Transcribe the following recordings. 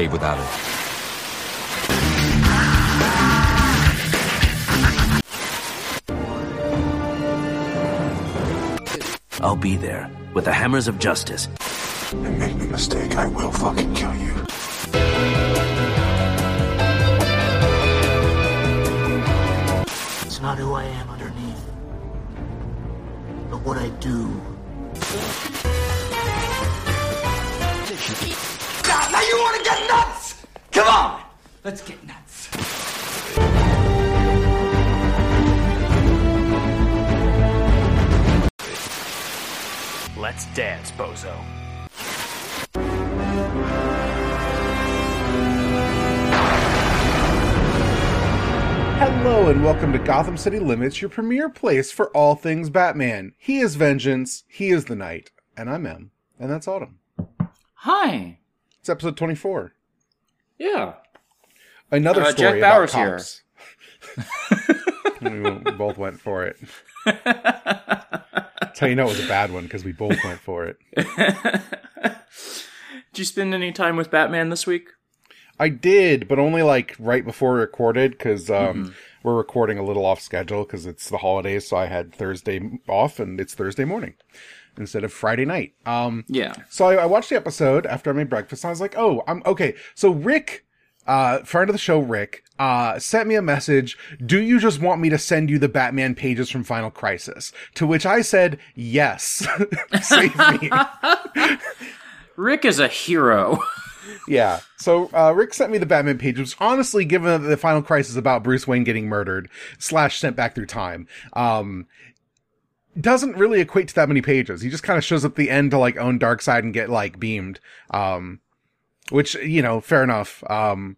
cave without it. I'll be there with the hammers of justice. And make no mistake, I will fucking kill you. It's not who I am underneath, but what I do. God, now you want to get nuts? Come on, let's get nuts. Let's dance, bozo. Hello and welcome to Gotham City Limits, your premier place for all things Batman. He is Vengeance, he is the Night, and I'm Em, and that's Autumn. Hi. It's episode 24. Yeah. Another Uh, Jack story Bauer's about here. we both went for it. That's how you know it was a bad one because we both went for it. Did you spend any time with Batman this week? I did, but only like right before we recorded because um, Mm-hmm. we're recording a little off schedule because it's the holidays. So I had Thursday off, and it's Thursday morning instead of Friday night. Um, Yeah. so I, I watched the episode after I made breakfast. And I was like, oh, I'm okay. So Rick, uh, friend of the show, Rick, uh, sent me a message. Do you just want me to send you the Batman pages from Final Crisis? To which I said, yes. Save me. Rick is a hero. Yeah. So uh, Rick sent me the Batman page, which honestly, given that the final crisis about Bruce Wayne getting murdered slash sent back through time, um, doesn't really equate to that many pages. He just kind of shows up at the end to like own Darkseid and get like beamed. Um, which you know, fair enough. Um,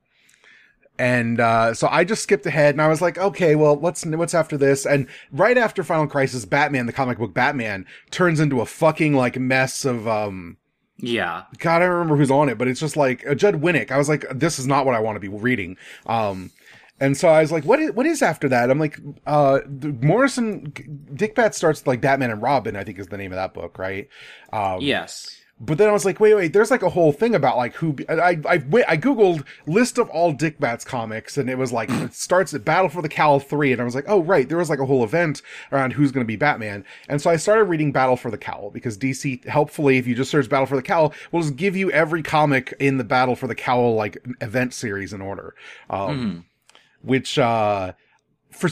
and uh, so I just skipped ahead, and I was like, okay, well, what's what's after this? And right after Final Crisis, Batman, the comic book Batman, turns into a fucking like mess of um yeah. God, I don't remember who's on it, but it's just like uh, Judd Winick. I was like, this is not what I want to be reading. Um, and so I was like, what is, what is after that? I'm like, uh, Morrison, Dick Bat starts like Batman and Robin, I think is the name of that book, right? Um, Yes. but then I was like, wait, wait, there's like a whole thing about like who, I, I, I, wait, I Googled list of all Dick Bats comics and it was like, it starts at Battle for the Cowl 3. And I was like, oh, right, there was like a whole event around who's going to be Batman. And so I started reading Battle for the Cowl because DC, helpfully, if you just search Battle for the Cowl, will just give you every comic in the Battle for the Cowl like event series in order. Um, which, uh, for,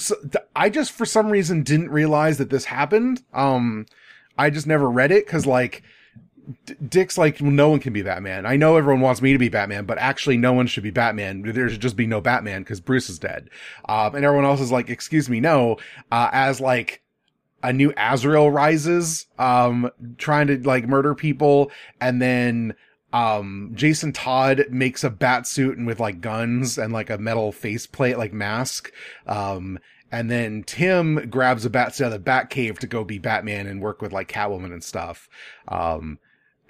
I just for some reason didn't realize that this happened. Um, I just never read it because like, Dick's like, well, no one can be Batman. I know everyone wants me to be Batman, but actually no one should be Batman. There should just be no Batman because Bruce is dead. Um, and everyone else is like, excuse me, no, uh, as like, a new Azrael rises, um, trying to like murder people, and then um Jason Todd makes a bat suit and with like guns and like a metal faceplate like mask. Um and then Tim grabs a bat suit out of the bat cave to go be Batman and work with like Catwoman and stuff. Um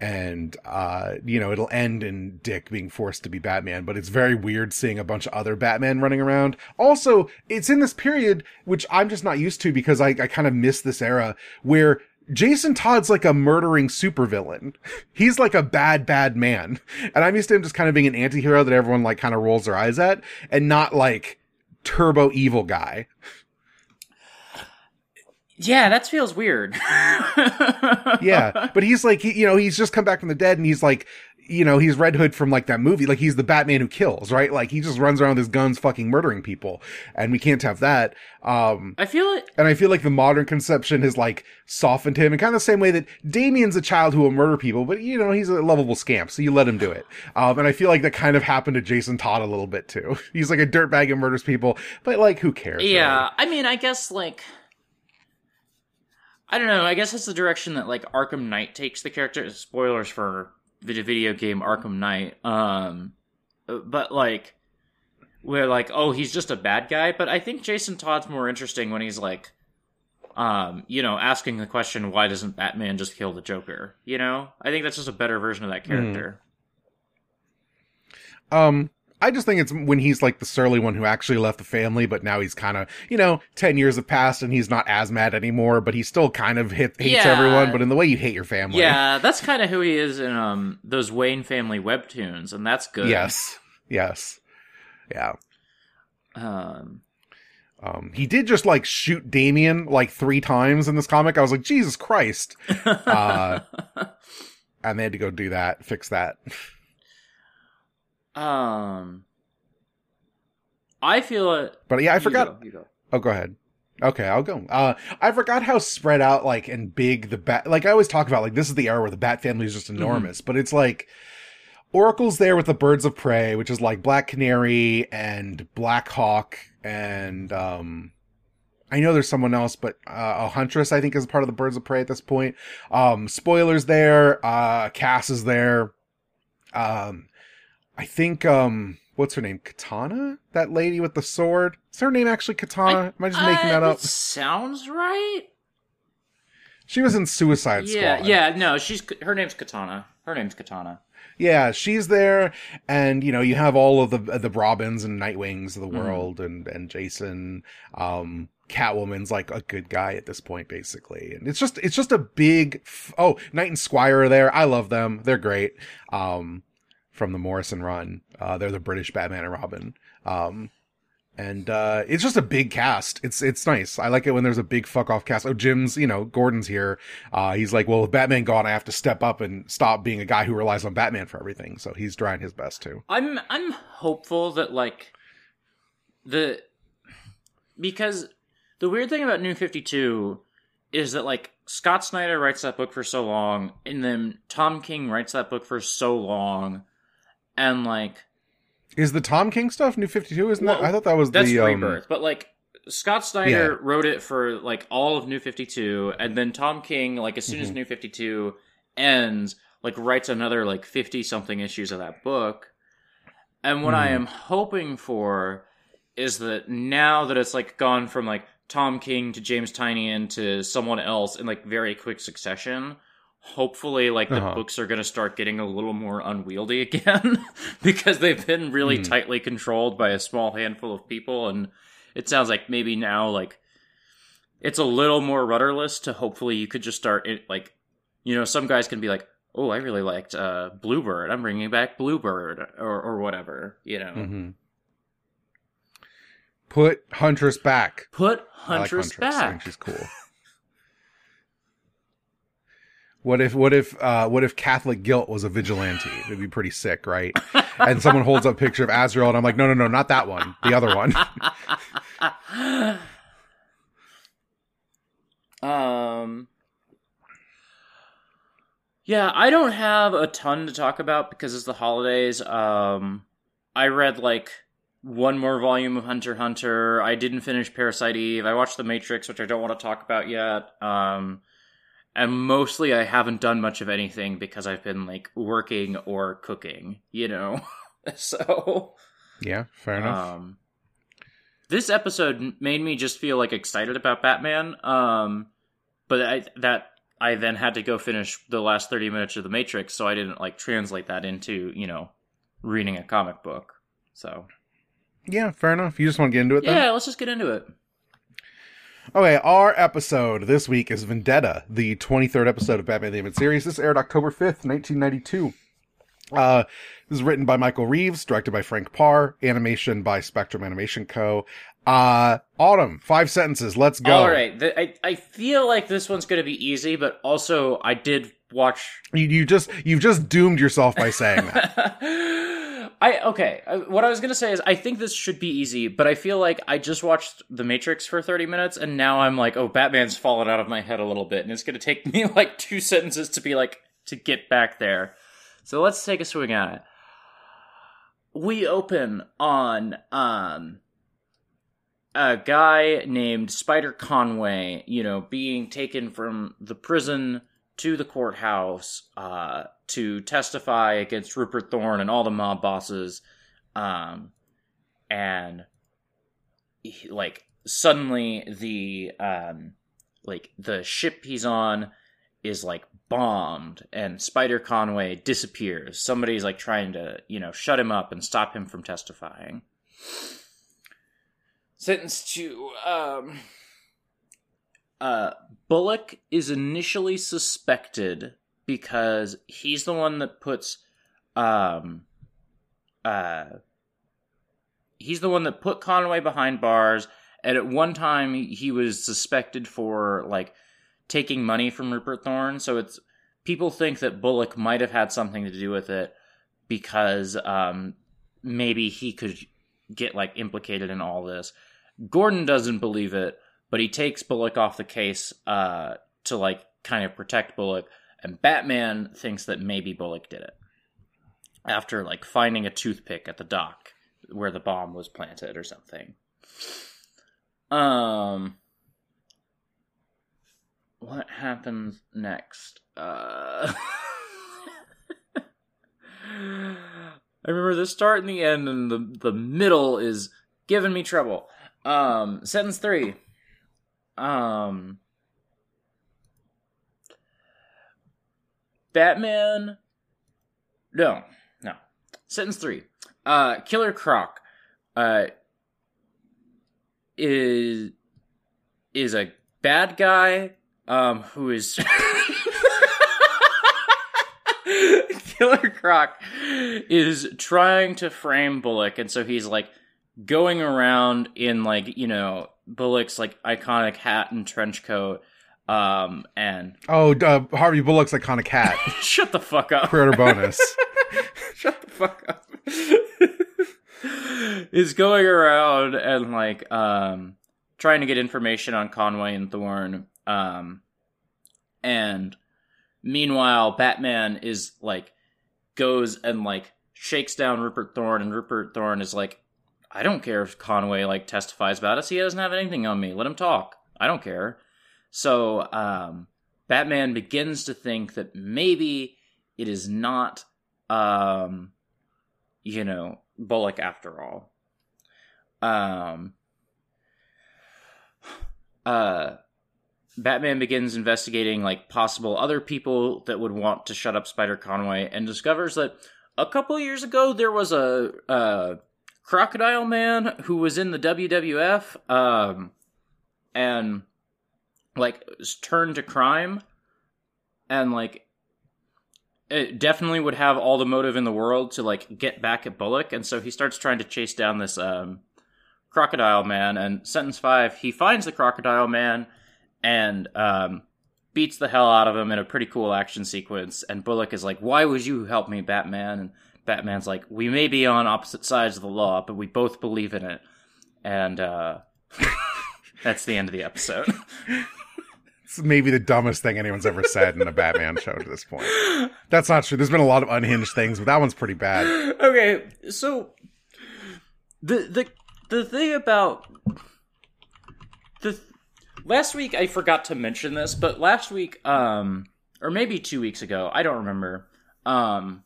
and uh you know it'll end in dick being forced to be batman but it's very weird seeing a bunch of other batman running around also it's in this period which i'm just not used to because i, I kind of miss this era where jason todd's like a murdering supervillain. He's like a bad bad man. And i'm used to him just kind of being an anti-hero that everyone like kind of rolls their eyes at and not like turbo evil guy. Yeah, that feels weird. yeah, but he's like, he, you know, he's just come back from the dead, and he's like, you know, he's Red Hood from like that movie. Like he's the Batman who kills, right? Like he just runs around with his guns, fucking murdering people, and we can't have that. Um, I feel it. and I feel like the modern conception has like softened him, in kind of the same way that Damian's a child who will murder people, but you know, he's a lovable scamp, so you let him do it. Um, and I feel like that kind of happened to Jason Todd a little bit too. He's like a dirtbag and murders people, but like, who cares? Yeah, really? I mean, I guess like I don't know. I guess that's the direction that like Arkham Knight takes the character. Spoilers for the video game Arkham Knight. Um, but like we're like, oh, he's just a bad guy. But I think Jason Todd's more interesting when he's like, um, you know, asking the question, why doesn't Batman just kill the Joker? You know, I think that's just a better version of that character. Um, I just think it's when he's like the surly one who actually left the family, but now he's kind of, you know, 10 years have passed and he's not as mad anymore, but he still kind of hit, hates Yeah. everyone, but in the way you hate your family. Yeah, that's kind of who he is in um those Wayne family webtoons, and that's good. Yes. Yes. Yeah. Um, Um, he did just like shoot Damian like three times in this comic. I was like, Jesus Christ. Uh, and they had to go do that, fix that. Um, I feel it. But yeah, I forgot. go, go. Oh, go ahead. Okay, I'll go. Uh, I forgot how spread out, like, and big the bat, like, I always talk about, like, this is the era where the bat family is just enormous, but it's like, Oracle's there with the birds of prey, which is like Black Canary and Black Hawk, and, um, I know there's someone else, but, uh, a Huntress, I think, is part of the birds of prey at this point. Um, spoilers there, uh, Cass is there. Um, I think, um, what's her name? Katana? That lady with the sword? Is her name actually Katana? Am I just making Uh, that up? Sounds right. She was in Suicide Yeah, Squad. yeah. Yeah, no, she's her name's Katana. Her name's Katana. Yeah, she's there, and you know you have all of the the Robins and Nightwings of the Mhm. world, and and Jason, um, Catwoman's like a good guy at this point, basically, and it's just it's just a big. F- oh, Knight and Squire are there. I love them. They're great. Um, from the Morrison run, uh, they're the British Batman and Robin. Um, and uh, it's just a big cast. It's it's nice. I like it when there's a big fuck off cast. Oh, Jim's, you know, Gordon's here. Uh, he's like, well, with Batman gone, I have to step up and stop being a guy who relies on Batman for everything. So he's trying his best too. I'm I'm hopeful that like the because the weird thing about New Fifty Two is that like Scott Snyder writes that book for so long, and then Tom King writes that book for so long, and like Is the Tom King stuff New Fifty Two? Isn't that? I thought that was that's the um, Rebirth, but like Scott Snyder Yeah. wrote it for like all of New Fifty Two, and then Tom King, like as soon Mm-hmm. as New Fifty Two ends, like writes another like fifty something issues of that book. And what I Mhm. am hoping for is that now that it's like gone from like Tom King to James Tynion to someone else in like very quick succession, hopefully like the Uh-huh. books are going to start getting a little more unwieldy again because they've been really Hmm. tightly controlled by a small handful of people and it sounds like maybe now like it's a little more rudderless to hopefully you could just start it like you know some guys can be like oh i really liked uh bluebird i'm bringing back bluebird or or whatever you know mhm. Put Huntress back. put I like huntress, Huntress. I think back she's cool. What if what if uh what if Catholic guilt was a vigilante? It'd be pretty sick, right? And someone holds up a picture of Azrael and I'm like, no no no, not that one. The other one. um yeah i don't have a ton to talk about because it's the holidays um i read like one more volume of hunter hunter i didn't finish parasite eve i watched the matrix which i don't want to talk about yet um and mostly i haven't done much of anything because i've been like working or cooking you know so yeah, fair enough. um, this episode made me just feel like excited about Batman. Um, but I that I then had to go finish the last thirty minutes of the Matrix, so I didn't like translate that into you know reading a comic book. So yeah, fair enough. You just want to get into it then? yeah, let's just get into it. Okay, our episode this week is Vendetta, the 23rd episode of Batman the Animated Series. This aired October 5th, 1992. Uh, this is written by Michael Reeves, directed by Frank Paur, animation by Spectrum Animation Co. Uh, Autumn, five sentences, let's go. All right, the, I I feel like this one's going to be easy, but also I did watch You, you just, you've just doomed yourself by saying that. I okay. uh, What I was gonna say is I think this should be easy, but I feel like I just watched The Matrix for thirty minutes, and now I'm like, oh, Batman's fallen out of my head a little bit, and it's gonna take me like two sentences to be like to get back there. So let's take a swing at it. We open on um a guy named Spider Conway, you know, being taken from the prison to the courthouse uh, to testify against Rupert Thorne and all the mob bosses. Um, and he- like suddenly the um, like the ship he's on is like bombed and Spider Conway disappears. Somebody's like trying to, you know, shut him up and stop him from testifying. Sentenced to um uh Bullock is initially suspected because he's the one that puts um uh he's the one that put Conway behind bars and at one time he was suspected for like taking money from Rupert Thorne. So it's people think that Bullock might have had something to do with it because um maybe he could get like implicated in all this. Gordon doesn't believe it but he takes Bullock off the case uh to like kind of protect Bullock and Batman thinks that maybe Bullock did it after like finding a toothpick at the dock where the bomb was planted or something. Um what happens next? Uh I remember the start and the end and the the middle is giving me trouble. Um sentence 3. Um Batman no, no. Sentence three. Uh, Killer Croc, uh, is is a bad guy, um, who is Killer Croc is trying to frame Bullock, and so he's like going around in like you know Bullock's like iconic hat and trench coat, um, and Oh, uh, Harvey Bullock's iconic hat. shut the fuck up. Creator bonus. Shut the fuck up. is going around and like um trying to get information on Conway and Thorne. Um and meanwhile Batman is like goes and like shakes down Rupert Thorne and Rupert Thorne is like I don't care if Conway like testifies about us. He doesn't have anything on me. Let him talk. I don't care. So um Batman begins to think that maybe it is not um you know bullock after all um uh batman begins investigating like possible other people that would want to shut up spider conway and discovers that a couple years ago there was a uh crocodile man who was in the wwf um and like turned to crime and like it definitely would have all the motive in the world to like get back at Bullock, and so he starts trying to chase down this um, crocodile man. And sentence five, he finds the crocodile man and um, beats the hell out of him in a pretty cool action sequence. And Bullock is like, "Why would you help me, Batman?" And Batman's like, "We may be on opposite sides of the law, but we both believe in it." And uh, that's the end of the episode. It's maybe the dumbest thing anyone's ever said in a Batman show to this point. That's not true. There's been a lot of unhinged things, but that one's pretty bad. okay, so the the the thing about the last week I forgot to mention this, but last week, um, or maybe two weeks ago, I don't remember. Um,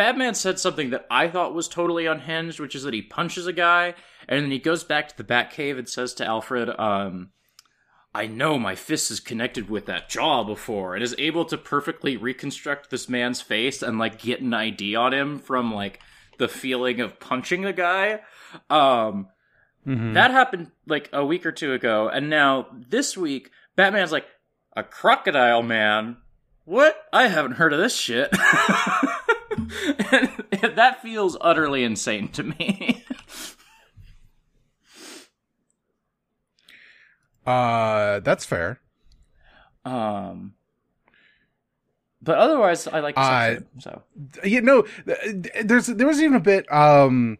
Batman said something that I thought was totally unhinged, which is that he punches a guy and then he goes back to the Batcave and says to Alfred, um, I know my fist is connected with that jaw before, and is able to perfectly reconstruct this man's face and like get an ID on him from like the feeling of punching the guy. Um, that happened like a week or two ago, and now this week, Batman's like a crocodile man. What? I haven't heard of this shit. and that feels utterly insane to me. Uh, that's fair. um, but otherwise, I like Uh, so. you know, there's there was even a bit um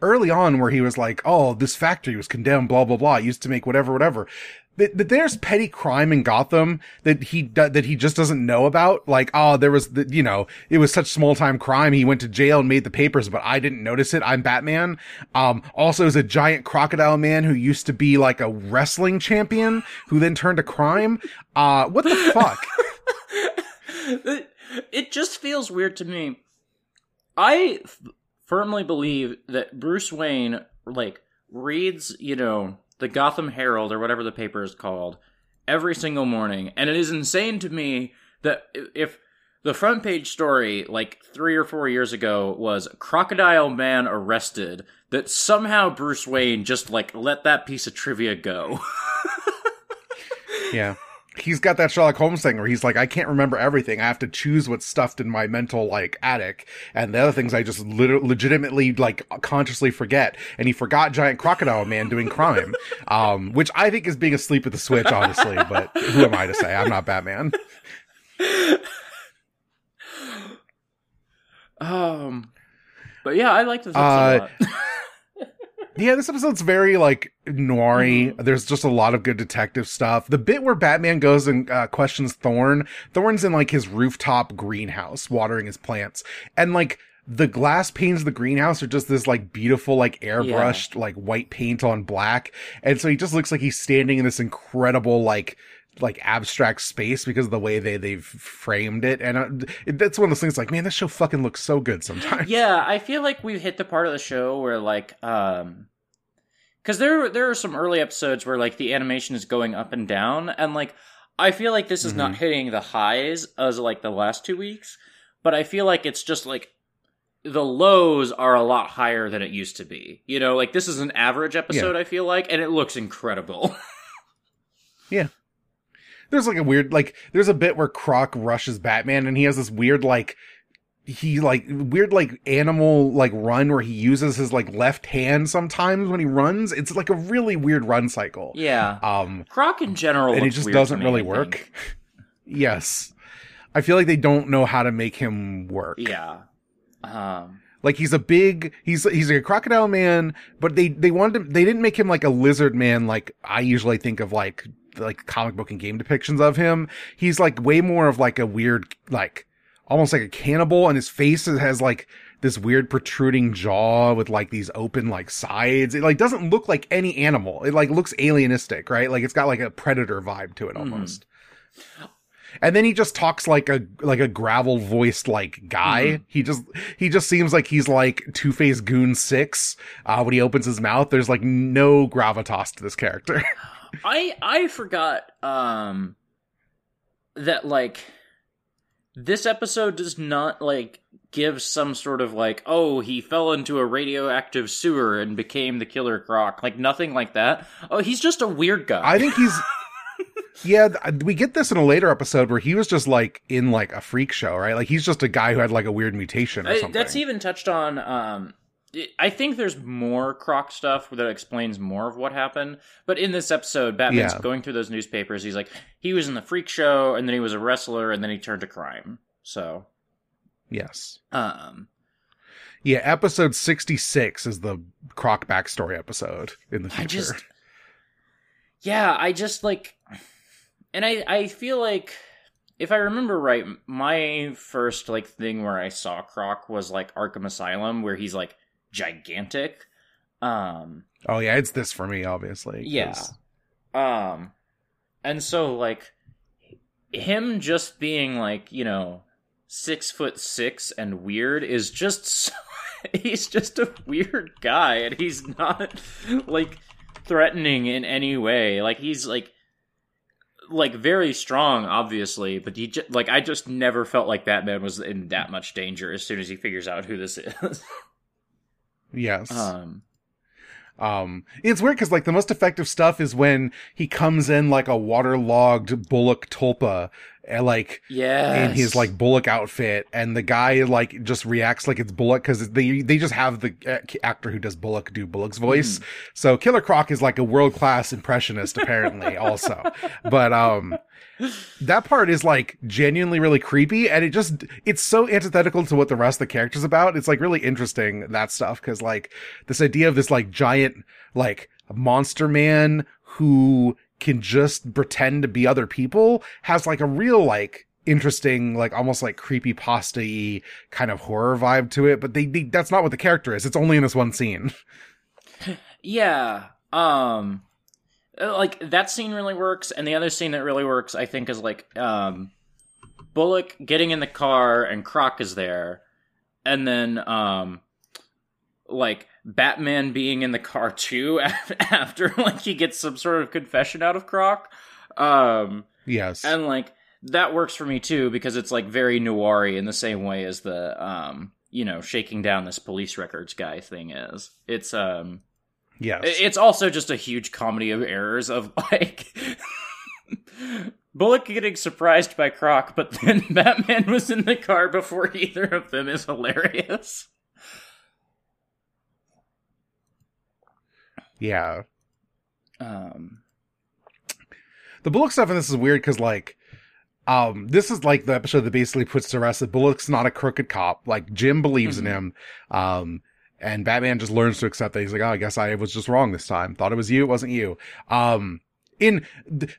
early on where he was like, "Oh, this factory was condemned, blah blah blah. It used to make whatever, whatever." That, that there's petty crime in Gotham that he that he just doesn't know about. Like, oh, there was the, you know, it was such small time crime. He went to jail and made the papers, but I didn't notice it. I'm Batman. Um, also is a giant crocodile man who used to be like a wrestling champion who then turned to crime. Uh, what the fuck? it, just feels weird to me. I f- firmly believe that Bruce Wayne like reads, you know, the Gotham Herald or whatever the paper is called, every single morning, and it is insane to me that if the front page story like three or four years ago was crocodile man arrested that somehow bruce wayne just like let that piece of trivia go Yeah. He's got that Sherlock Holmes thing where he's like, I can't remember everything. I have to choose what's stuffed in my mental like attic, and the other things I just lit- legitimately like consciously forget. And he forgot Giant Crocodile Man doing crime, um, which I think is being asleep at the switch, honestly. But who am I to say? I'm not Batman. um but yeah i like this Uh, a lot Yeah, this episode's very like noir There's just a lot of good detective stuff. The bit where Batman goes and uh, questions Thorne, Thorne's in like his rooftop greenhouse watering his plants. And like the glass panes of the greenhouse are just this like beautiful, like airbrushed, like white paint on black. And so he just looks like he's standing in this incredible, like, like abstract space because of the way they they've framed it and uh, it, that's one of those things like man this show fucking looks so good sometimes. Yeah i feel like we've hit the part of the show where like um because there there are some early episodes where like the animation is going up and down and like i feel like this is not hitting the highs as like the last two weeks but i feel like it's just like the lows are a lot higher than it used to be you know? Like this is an average episode i feel like and it looks incredible. Yeah. There's like a weird, like, there's a bit where Croc rushes Batman and he has this weird, like, he like weird like animal like run where he uses his like left hand sometimes when he runs. It's like a really weird run cycle. yeah Um croc in general and it just doesn't me, really work. yes. I feel like they don't know how to make him work. yeah um Like he's a big he's he's a crocodile man, but they they wanted to, they didn't make him like a lizard man like I usually think of like like comic book and game depictions of him. He's like way more of like a weird like almost like a cannibal and his face has like this weird protruding jaw with like these open like sides. It like doesn't look like any animal. It like looks alienistic, right? Like it's got like a predator vibe to it almost. And then he just talks like a like a gravel voiced like guy. He just he just seems like he's like Two Face Goon Six. Uh, when he opens his mouth, there's like no gravitas to this character. I I forgot um that like this episode does not like give some sort of like oh he fell into a radioactive sewer and became the killer croc like nothing like that oh he's just a weird guy I think he's. Yeah, we get this in a later episode where he was just like in like a freak show, right? Like he's just a guy who had like a weird mutation or I- something. that's even touched on um I think there's more croc stuff that explains more of what happened. But in this episode, Batman's Yeah. going through those newspapers. He's like, he was in the freak show, and then he was a wrestler, and then he turned to crime. So, yes. um, Yeah, episode 66 is the Croc backstory episode in the future. I just, yeah, I just like, and I I feel like if I remember right, my first like thing where I saw Croc was like Arkham Asylum, where he's like gigantic. Um, Oh yeah, it's this for me, obviously. yeah, um, and so like him just being like you know six foot six and weird is just so, he's just a weird guy and he's not like threatening in any way like he's like like very strong obviously but he just like i just never felt like that man was in that much danger as soon as he figures out who this is Yes. um Um, it's weird because like the most effective stuff is when he comes in like a waterlogged Bullock tulpa, and like yeah in his like Bullock outfit, and the guy like just reacts like it's Bullock because they they just have the uh, actor who does Bullock do Bullock's voice. So Killer Croc is like a world class impressionist apparently also, but um. That part is like genuinely really creepy and it just it's so antithetical to what the rest of the character's about. It's like really interesting that stuff cuz like this idea of this like giant like monster man who can just pretend to be other people has like a real like interesting like almost like creepy pasta kind of horror vibe to it but they, they that's not what the character is it's only in this one scene Yeah. Um uh, like that scene really works and the other scene that really works I think is like um Bullock getting in the car and Croc is there and then um like Batman being in the car too after like he gets some sort of confession out of Croc Um, Yes. and like that works for me too because it's like very noir in the same way as the um, you know, shaking down this police records guy thing is. It's um, yes. it's also just a huge comedy of errors of like. Bullock getting surprised by Croc, but then Batman was in the car before either of them is hilarious. Yeah. Um, The Bullock stuff in this is weird because like um this is like the episode that basically puts to rest that Bullock's not a crooked cop. Like Jim believes in him. Um and Batman just learns to accept that he's like, oh, I guess I was just wrong this time. Thought it was you, it wasn't you. Um in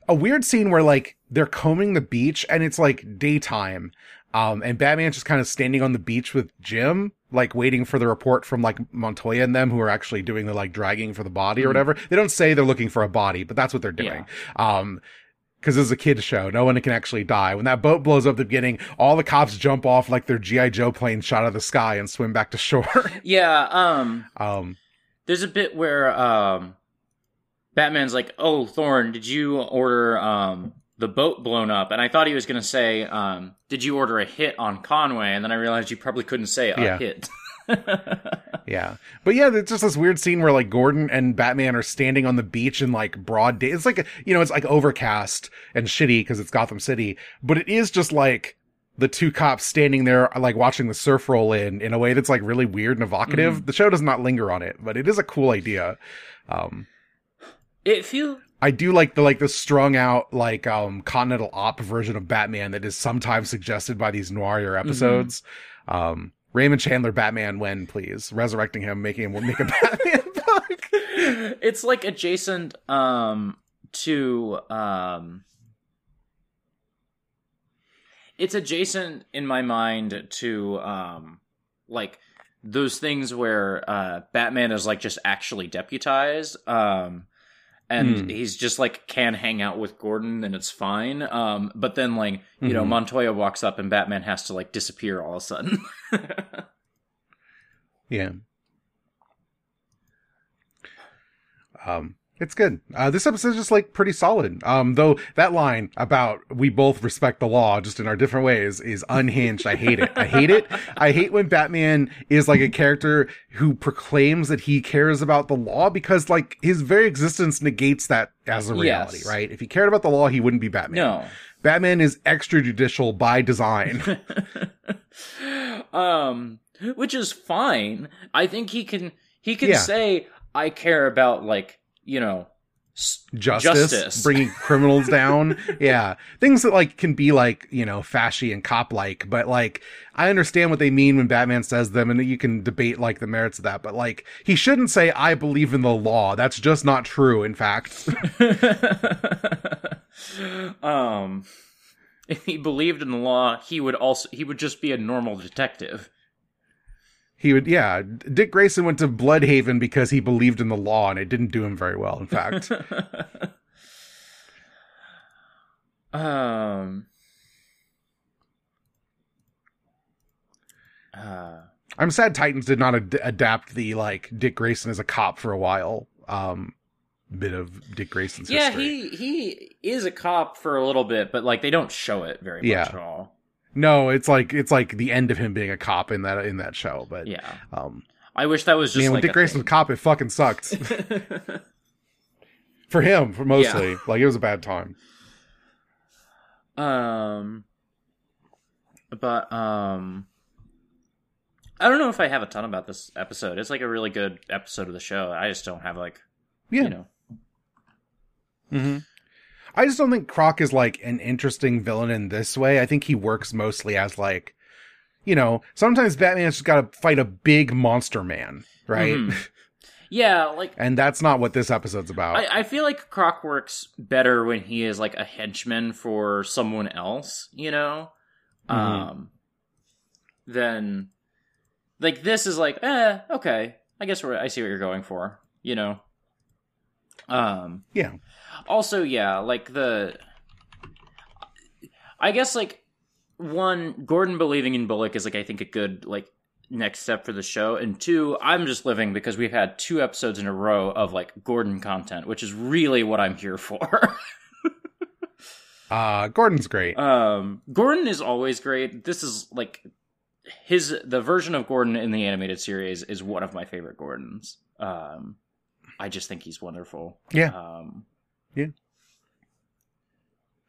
a weird scene where like they're combing the beach and it's like daytime. Um, and Batman's just kind of standing on the beach with Jim, like waiting for the report from like Montoya and them who are actually doing the like dragging for the body or whatever. They don't say they're looking for a body, but that's what they're doing. Um, cause this is a kid show. No one can actually die. When that boat blows up at the beginning, all the cops jump off like their G.I. Joe plane shot out of the sky and swim back to shore. yeah, um, um, there's a bit where um, Batman's like, "Oh, Thorne, did you order um the boat blown up?" And I thought he was gonna say, um, "Did you order a hit on Conway?" And then I realized you probably couldn't say a Yeah. hit. Yeah. But yeah, it's just this weird scene where like Gordon and Batman are standing on the beach in like broad day. It's like, you know, it's like overcast and shitty because it's Gotham City, but it is just like the two cops standing there, like watching the surf roll in in a way that's like really weird and evocative. The show does not linger on it, but it is a cool idea. Um, it feel I do like the like the strung out like um continental op version of Batman that is sometimes suggested by these noirier episodes. Um Raymond Chandler Batman when please resurrecting him making him make a Batman book. it's like adjacent um to um it's adjacent in my mind to um like those things where uh Batman is like just actually deputized um and Hmm. he's just like can hang out with Gordon and it's fine um but then like you know Mhm. Montoya walks up and Batman has to like disappear all of a sudden Yeah. Um it's good. Uh, this is just like pretty solid. Um, though that line about we both respect the law just in our different ways is unhinged. I hate it. I hate it. I hate when Batman is like a character who proclaims that he cares about the law because like his very existence negates that as a reality, Yes. right? If he cared about the law, he wouldn't be Batman. no Batman is extrajudicial by design. um which is fine i think he can he can Yeah. say i care about like you know justice, Justice. bringing criminals down. Yeah. Things that like can be like, you know, fashy and cop like, but like I understand what they mean when Batman says them and you can debate like the merits of that, but like he shouldn't say I believe in the law. That's just not true, in fact. um if he believed in the law he would also he would just be a normal detective he would yeah, Dick Grayson went to Blüdhaven because he believed in the law and it didn't do him very well, in fact. um uh I'm sad Titans did not ad- adapt the like Dick Grayson as a cop for a while. Um bit of Dick Grayson's yeah history. he he is a cop for a little bit but like they don't show it very Yeah. much at all No, it's like it's like the end of him being a cop in that in that show. But yeah um, i wish that was just man, when Dick a Grayson was cop, it fucking sucked for him. For mostly, like it was a bad time. Um, but um, I don't know if I have a ton about this episode. It's like a really good episode of the show. I just don't have like Yeah, you know. hmm I just don't think Croc is like an interesting villain in this way. I think he works mostly as like, you know, sometimes Batman's just got to fight a big monster man, right? Mhm. Yeah, like and that's not what this episode's about. I, I feel like Croc works better when he is like a henchman for someone else, you know? Mhm. Um then like this is like, eh, okay. I guess we're, I see what you're going for, you know. Um yeah, also yeah, like the I guess like one Gordon believing in Bullock is like I think a good like next step for the show and two I'm just living because we've had two episodes in a row of like Gordon content which is really what I'm here for. Uh, Gordon's great. Um, Gordon is always great. This is like his the version of Gordon in the animated series is one of my favorite Gordons. Um, I just think he's wonderful. Yeah. Um,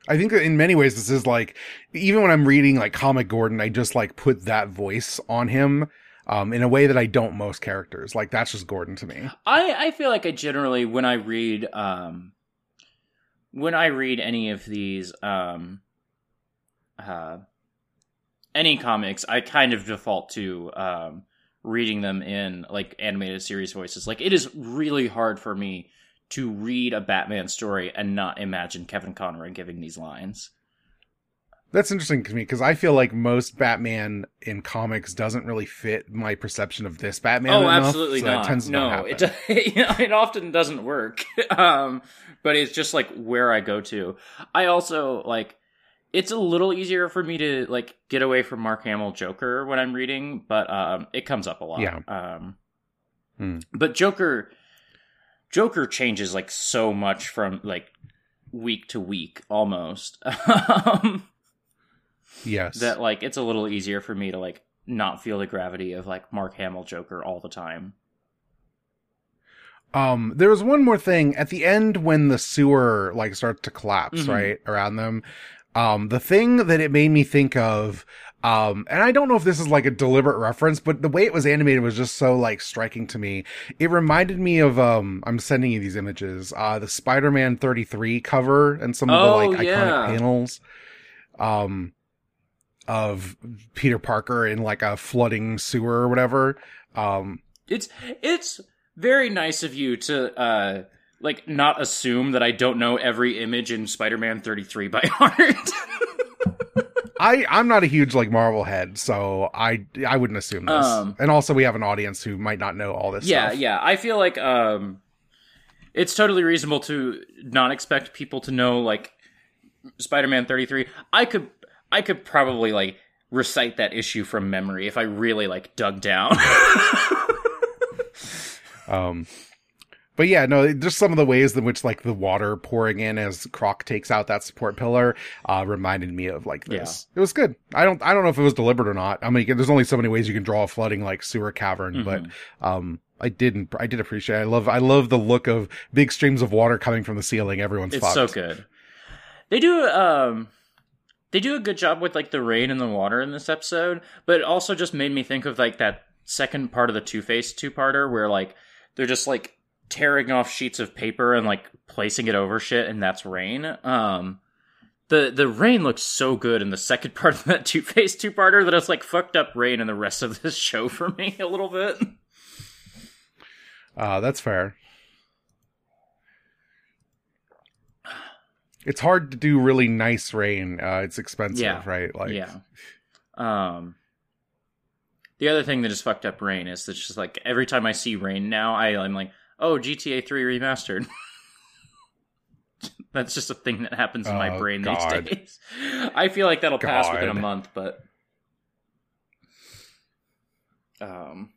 I think that in many ways this is like even when I'm reading like comic Gordon, I just like put that voice on him um in a way that I don't most characters. Like that's just Gordon to me. I I feel like I generally when I read um when I read any of these um uh any comics, I kind of default to um reading them in like animated series voices. Like it is really hard for me to read a Batman story and not imagine Kevin Conroy giving these lines. That's interesting to me because I feel like most Batman in comics doesn't really fit my perception of this Batman. oh, enough, absolutely so not. tends no, not it do- it often doesn't work. um, but it's just like where I go to. I also like it's a little easier for me to like get away from Mark Hamill Joker when I'm reading, but um, it comes up a lot. Yeah. Um, Hmm. but Joker, Joker changes like so much from like week to week almost. um, yes. that like it's a little easier for me to like not feel the gravity of like Mark Hamill Joker all the time. Um, there was one more thing at the end when the sewer like starts to collapse, Mhm. right around them. Um, the thing that it made me think of, um, and I don't know if this is like a deliberate reference, but the way it was animated was just so like striking to me. It reminded me of, um, I'm sending you these images, uh, the Spider-Man 33 cover and some of Oh, the like yeah. iconic panels, um, of Peter Parker in like a flooding sewer or whatever. Um, It's it's very nice of you to uh like not assume that I don't know every image in Spider-Man 33 by heart. I I'm not a huge like Marvel head, so I I wouldn't assume this. Um, and also, we have an audience who might not know all this. yeah, stuff. yeah. I feel like um it's totally reasonable to not expect people to know like Spider-Man 33. I could I could probably like recite that issue from memory if I really like dug down. Um, but yeah, no, just some of the ways in which like the water pouring in as Croc takes out that support pillar uh reminded me of like this. It was good. I don't I don't know if it was deliberate or not. I mean, there's only so many ways you can draw a flooding like sewer cavern, but Mm-hmm. um. I didn't. I did appreciate. It. I love. I love the look of big streams of water coming from the ceiling. Everyone's it's fucked. so good. They do um they do a good job with like the rain and the water in this episode, but it also just made me think of like that second part of the Two Face two parter where like they're just like tearing off sheets of paper and like placing it over shit and that's rain. Um the the rain looks so good in the second part of that Two Face two parter that it's like fucked up rain in the rest of this show for me a little bit. Uh, that's fair. It's hard to do really nice rain. Uh, it's expensive, Yeah. right? Like, yeah. Um, the other thing that is fucked up rain is that just like every time I see rain now, I, I'm like, oh, GTA 3 remastered. That's just a thing that happens in my Oh, brain God. these days. I feel like that'll pass within a month, but um,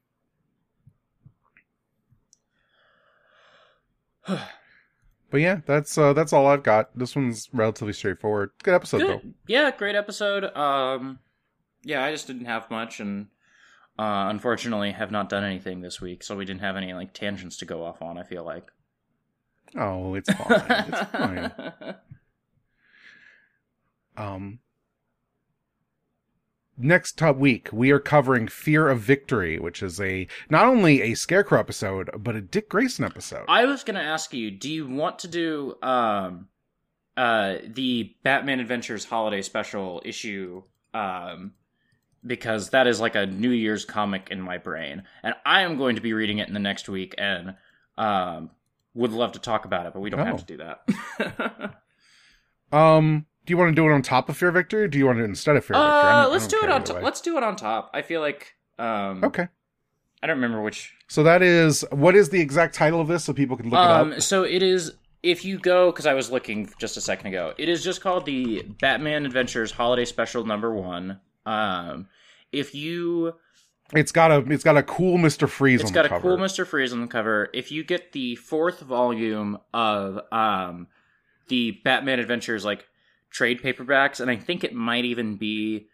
but yeah, that's uh, that's all I've got. This one's relatively straightforward. Good episode though. Yeah, great episode. Um, yeah, I just didn't have much, and uh, unfortunately, have not done anything this week, so we didn't have any like tangents to go off on. I feel like. Oh, it's fine. it's fine. Um, next top week we are covering Fear of Victory, which is a not only a Scarecrow episode but a Dick Grayson episode. I was gonna ask you, do you want to do um uh the Batman Adventures holiday special issue um because that is like a New Year's comic in my brain. And I am going to be reading it in the next week and um would love to talk about it, but we don't Oh. have to do that. Um, do you want to do it on top of Fear Victory? Or do you want it instead of Fear Victory? Uh let's don't it on top. Let's do it on top. I feel like um Okay. I don't remember which So that is what is the exact title of this so people can look um, it up. So it is. If you go, because I was looking just a second ago, it is just called the Batman Adventures Holiday Special Number One. Um, if you, It's got a it's got a cool Mr. Freeze it's got a cover. cool Mister Freeze on the cover. If you get the fourth volume of um, the Batman Adventures like trade paperbacks, and I think it might even be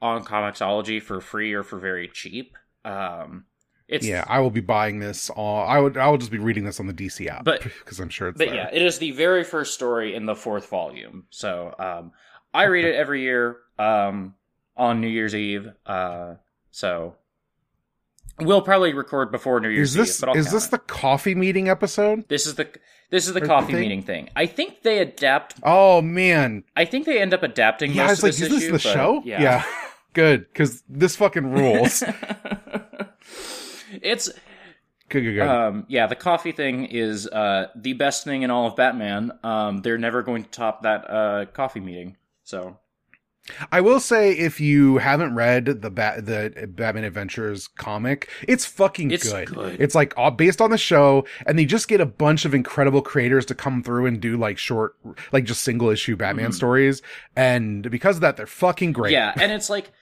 on Comixology for free or for very cheap. Um, it's yeah, I will be buying this. All I would, I will just be reading this on the DC app, But- because I'm sure it's But there. yeah, it is the very first story in the fourth volume. So um, I read it every year um, on New Year's Eve. Uh, so we'll probably record before New Year's is this Eve. Is this it. the coffee meeting episode? This is the this is the Or coffee thing? meeting thing. I think they adapt. Oh man, I think they end up adapting. yeah, I most was like, of is this this issue, the show? Yeah. good, because this fucking rules. it's good, good, good. um yeah. The coffee thing is uh the best thing in all of Batman. Um, they're never going to top that uh coffee meeting. So I will say, if you haven't read the Bat the Batman Adventures comic, it's fucking It's good. good. It's like all based on the show, and they just get a bunch of incredible creators to come through and do like short, like just single issue Batman stories, and because of that, they're fucking great. Mm-hmm. Yeah, and it's like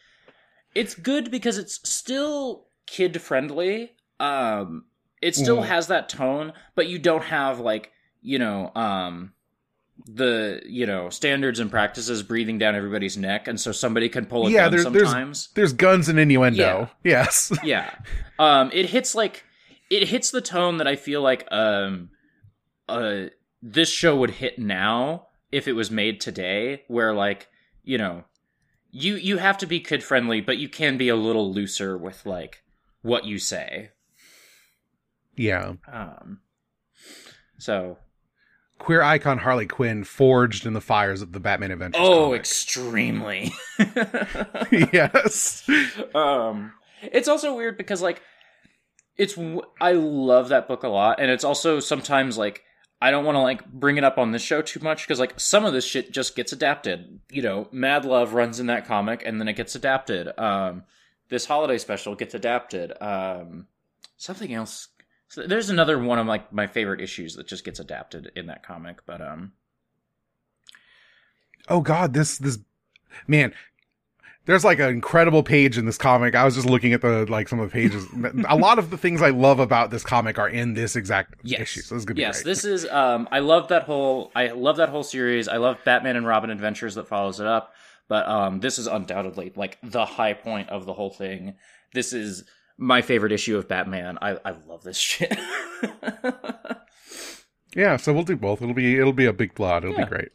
it's good because it's still kid friendly. Um it still Mm. has that tone, but you don't have like, you know, um the, you know, standards and practices breathing down everybody's neck and so somebody can pull a yeah. gun There, there's there's guns and innuendo. Yeah. Yes. yeah. Um it hits like it hits the tone that I feel like um uh this show would hit now if it was made today where like, you know, you you have to be kid friendly, but you can be a little looser with like what you say. yeah. Um so Queer icon Harley Quinn forged in the fires of the Batman Adventures. Oh, comic. extremely. yes. um it's also weird because like it's I love that book a lot and it's also sometimes like i don't want to like bring it up on this show too much because like some of this shit just gets adapted you know mad love runs in that comic and then it gets adapted um this holiday special gets adapted um something else so there's another one of like my favorite issues that just gets adapted in that comic but um oh god this this man there's like an incredible page in this comic i was just looking at the like some of the pages a lot of the things i love about this comic are in this exact yes. issue so this is gonna be yes, great this is. Um, I love that whole. I love that whole series. I love Batman and Robin Adventures that follows it up. But um, this is undoubtedly like the high point of the whole thing. This is my favorite issue of Batman. I I love this shit. yeah so we'll do both it'll be it'll be a big plot it'll Yeah. be great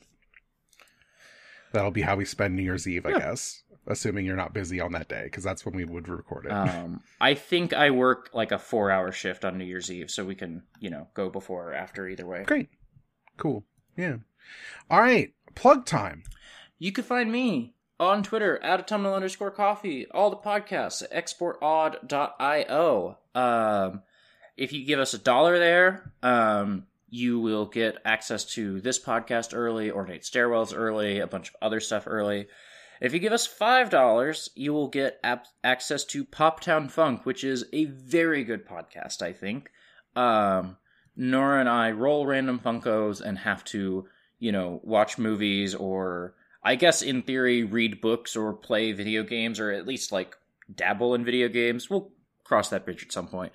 that'll be how we spend new year's eve i Yeah. guess assuming you're not busy on that day because that's when we would record it um, I think I work like a four hour shift on New Year's Eve, so we can you know go before or after either way. great cool yeah all right plug time You can find me on Twitter at autumnal underscore coffee, all the podcasts at exportaud.io. Um, if you give us a dollar there, um, you will get access to this podcast early, Ornate Stairwells early, a bunch of other stuff early. If you give us $5, you will get ap- access to Pop Town Funk, which is a very good podcast, I think. Um, Nora and I roll random Funkos and have to, you know, watch movies or, I guess in theory, read books or play video games or at least like dabble in video games. We'll cross that bridge at some point.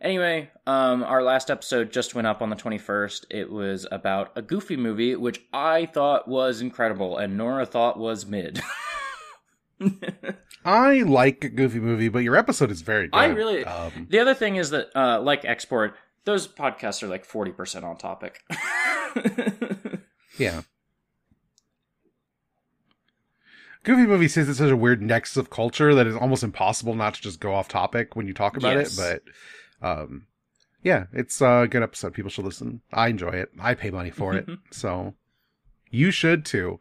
Anyway, um, our last episode just went up on the 21st. It was about a Goofy movie, which I thought was incredible and Nora thought was mid. i like a goofy movie but your episode is very good I really. um, the other thing is that, uh, like Export, those podcasts are like 40% on topic. Yeah. Goofy movie says it's such a weird nexus of culture that it's almost impossible not to just go off topic when you talk about Yes. it. But, um, yeah, it's a good episode. People should listen. I enjoy it. I pay money for it. so you should too.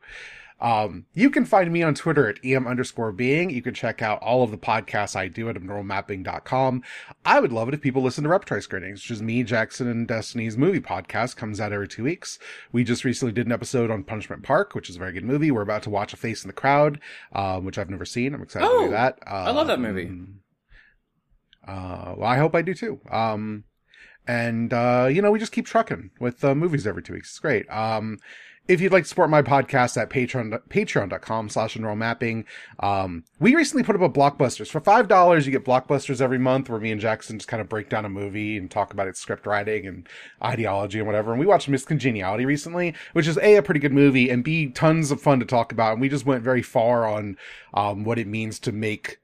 Um, you can find me on Twitter at em underscore being. You can check out all of the podcasts I do at abnormalmapping.com. I would love it if people listen to Repertory Screenings, which is me, Jackson, and Destiny's movie podcast, comes out every two weeks. We just recently did an episode on Punishment Park, which is a very good movie. We're about to watch A Face in the Crowd, um, which I've never seen. I'm excited to Oh, do that. I love that movie. Um, Uh, well, I hope I do too. Um, and, uh, you know, we just keep trucking with uh, movies every two weeks. It's great. Um, if you'd like to support my podcast at patreon, patreon.com slash neural mapping, um, we recently put up a blockbusters. For $5, you get blockbusters every month where me and Jackson just kind of break down a movie and talk about its script writing and ideology and whatever. And we watched Miss Congeniality recently, which is A, a pretty good movie and B, tons of fun to talk about. And we just went very far on, um, what it means to make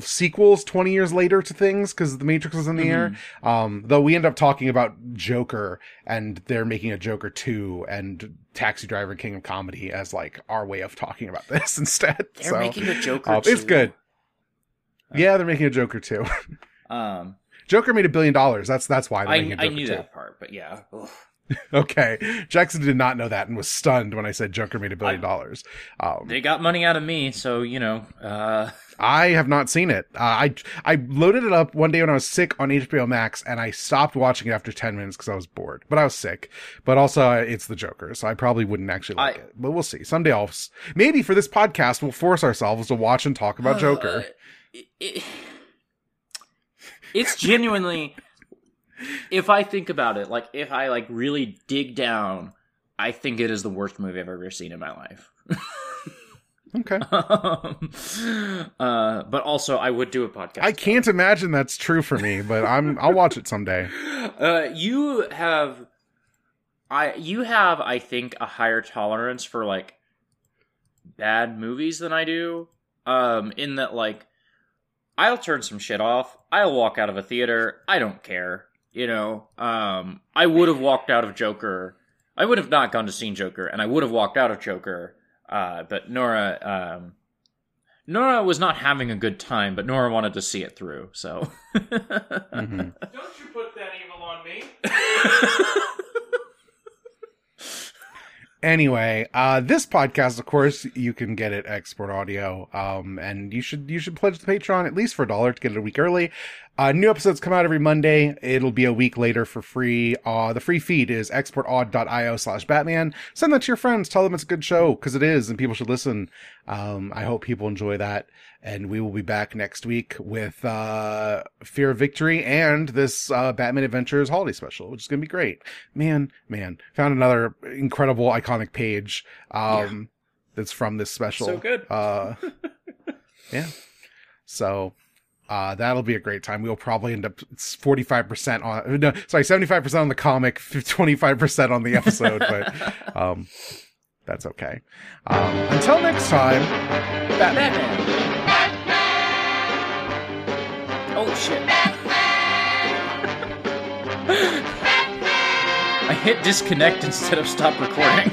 sequels 20 years later to things because the matrix was in the air um though we end up talking about joker and they're making a joker 2 and taxi driver king of comedy as like our way of talking about this instead They're so making a Joker. uh, it's too. good yeah they're making a joker too Um, joker made a billion dollars that's that's why they're I making a I joker knew 2. that part, but yeah. Ugh. okay jackson did not know that and was stunned when i said joker made a billion dollars um They got money out of me, so you know. Uh, I have not seen it. Uh, I I loaded it up one day when I was sick on HBO Max, and I stopped watching it after ten minutes because I was bored. But I was sick. But also, uh, it's the Joker, so I probably wouldn't actually like I- it. But we'll see. Someday I'll maybe for this podcast we'll force ourselves to watch and talk about Joker. it- it- it's genuinely. If I think about it, like if I like really dig down, I think it is the worst movie I've ever seen in my life. Okay. um, uh, but also, I would do a podcast. I can't imagine that's true for me, but I'm I'll watch it someday. Uh, you have, I you have, I think, a higher tolerance for like bad movies than I do. Um, in that, like, I'll turn some shit off. I'll walk out of a theater. I don't care. You know, um, I would have walked out of Joker. I would have not gone to see Joker, and I would have walked out of Joker. Uh, but Nora, um, Nora was not having a good time, but Nora wanted to see it through. So. Mhm. Don't you put that evil on me. Anyway, uh, this podcast, of course, you can get it export audio. Um, and you should, you should pledge the Patreon at least for a dollar to get it a week early. Uh, new episodes come out every Monday. It'll be a week later for free. Uh, the free feed is exportaud.io slash Batman. Send that to your friends. Tell them it's a good show because it is and people should listen. Um, I hope people enjoy that. And we will be back next week with, uh, Fear of Victory and this, uh, Batman Adventures holiday special, which is going to be great. Man, man, found another incredible iconic page, um, that's from this special. So good. Uh, yeah. So, uh, that'll be a great time. We'll probably end up 45% on, no, sorry, 75% on the comic, 25% on the episode, but, um, that's okay. Um, until next time, Batman. Batman. Oh shit. I hit disconnect instead of stop recording.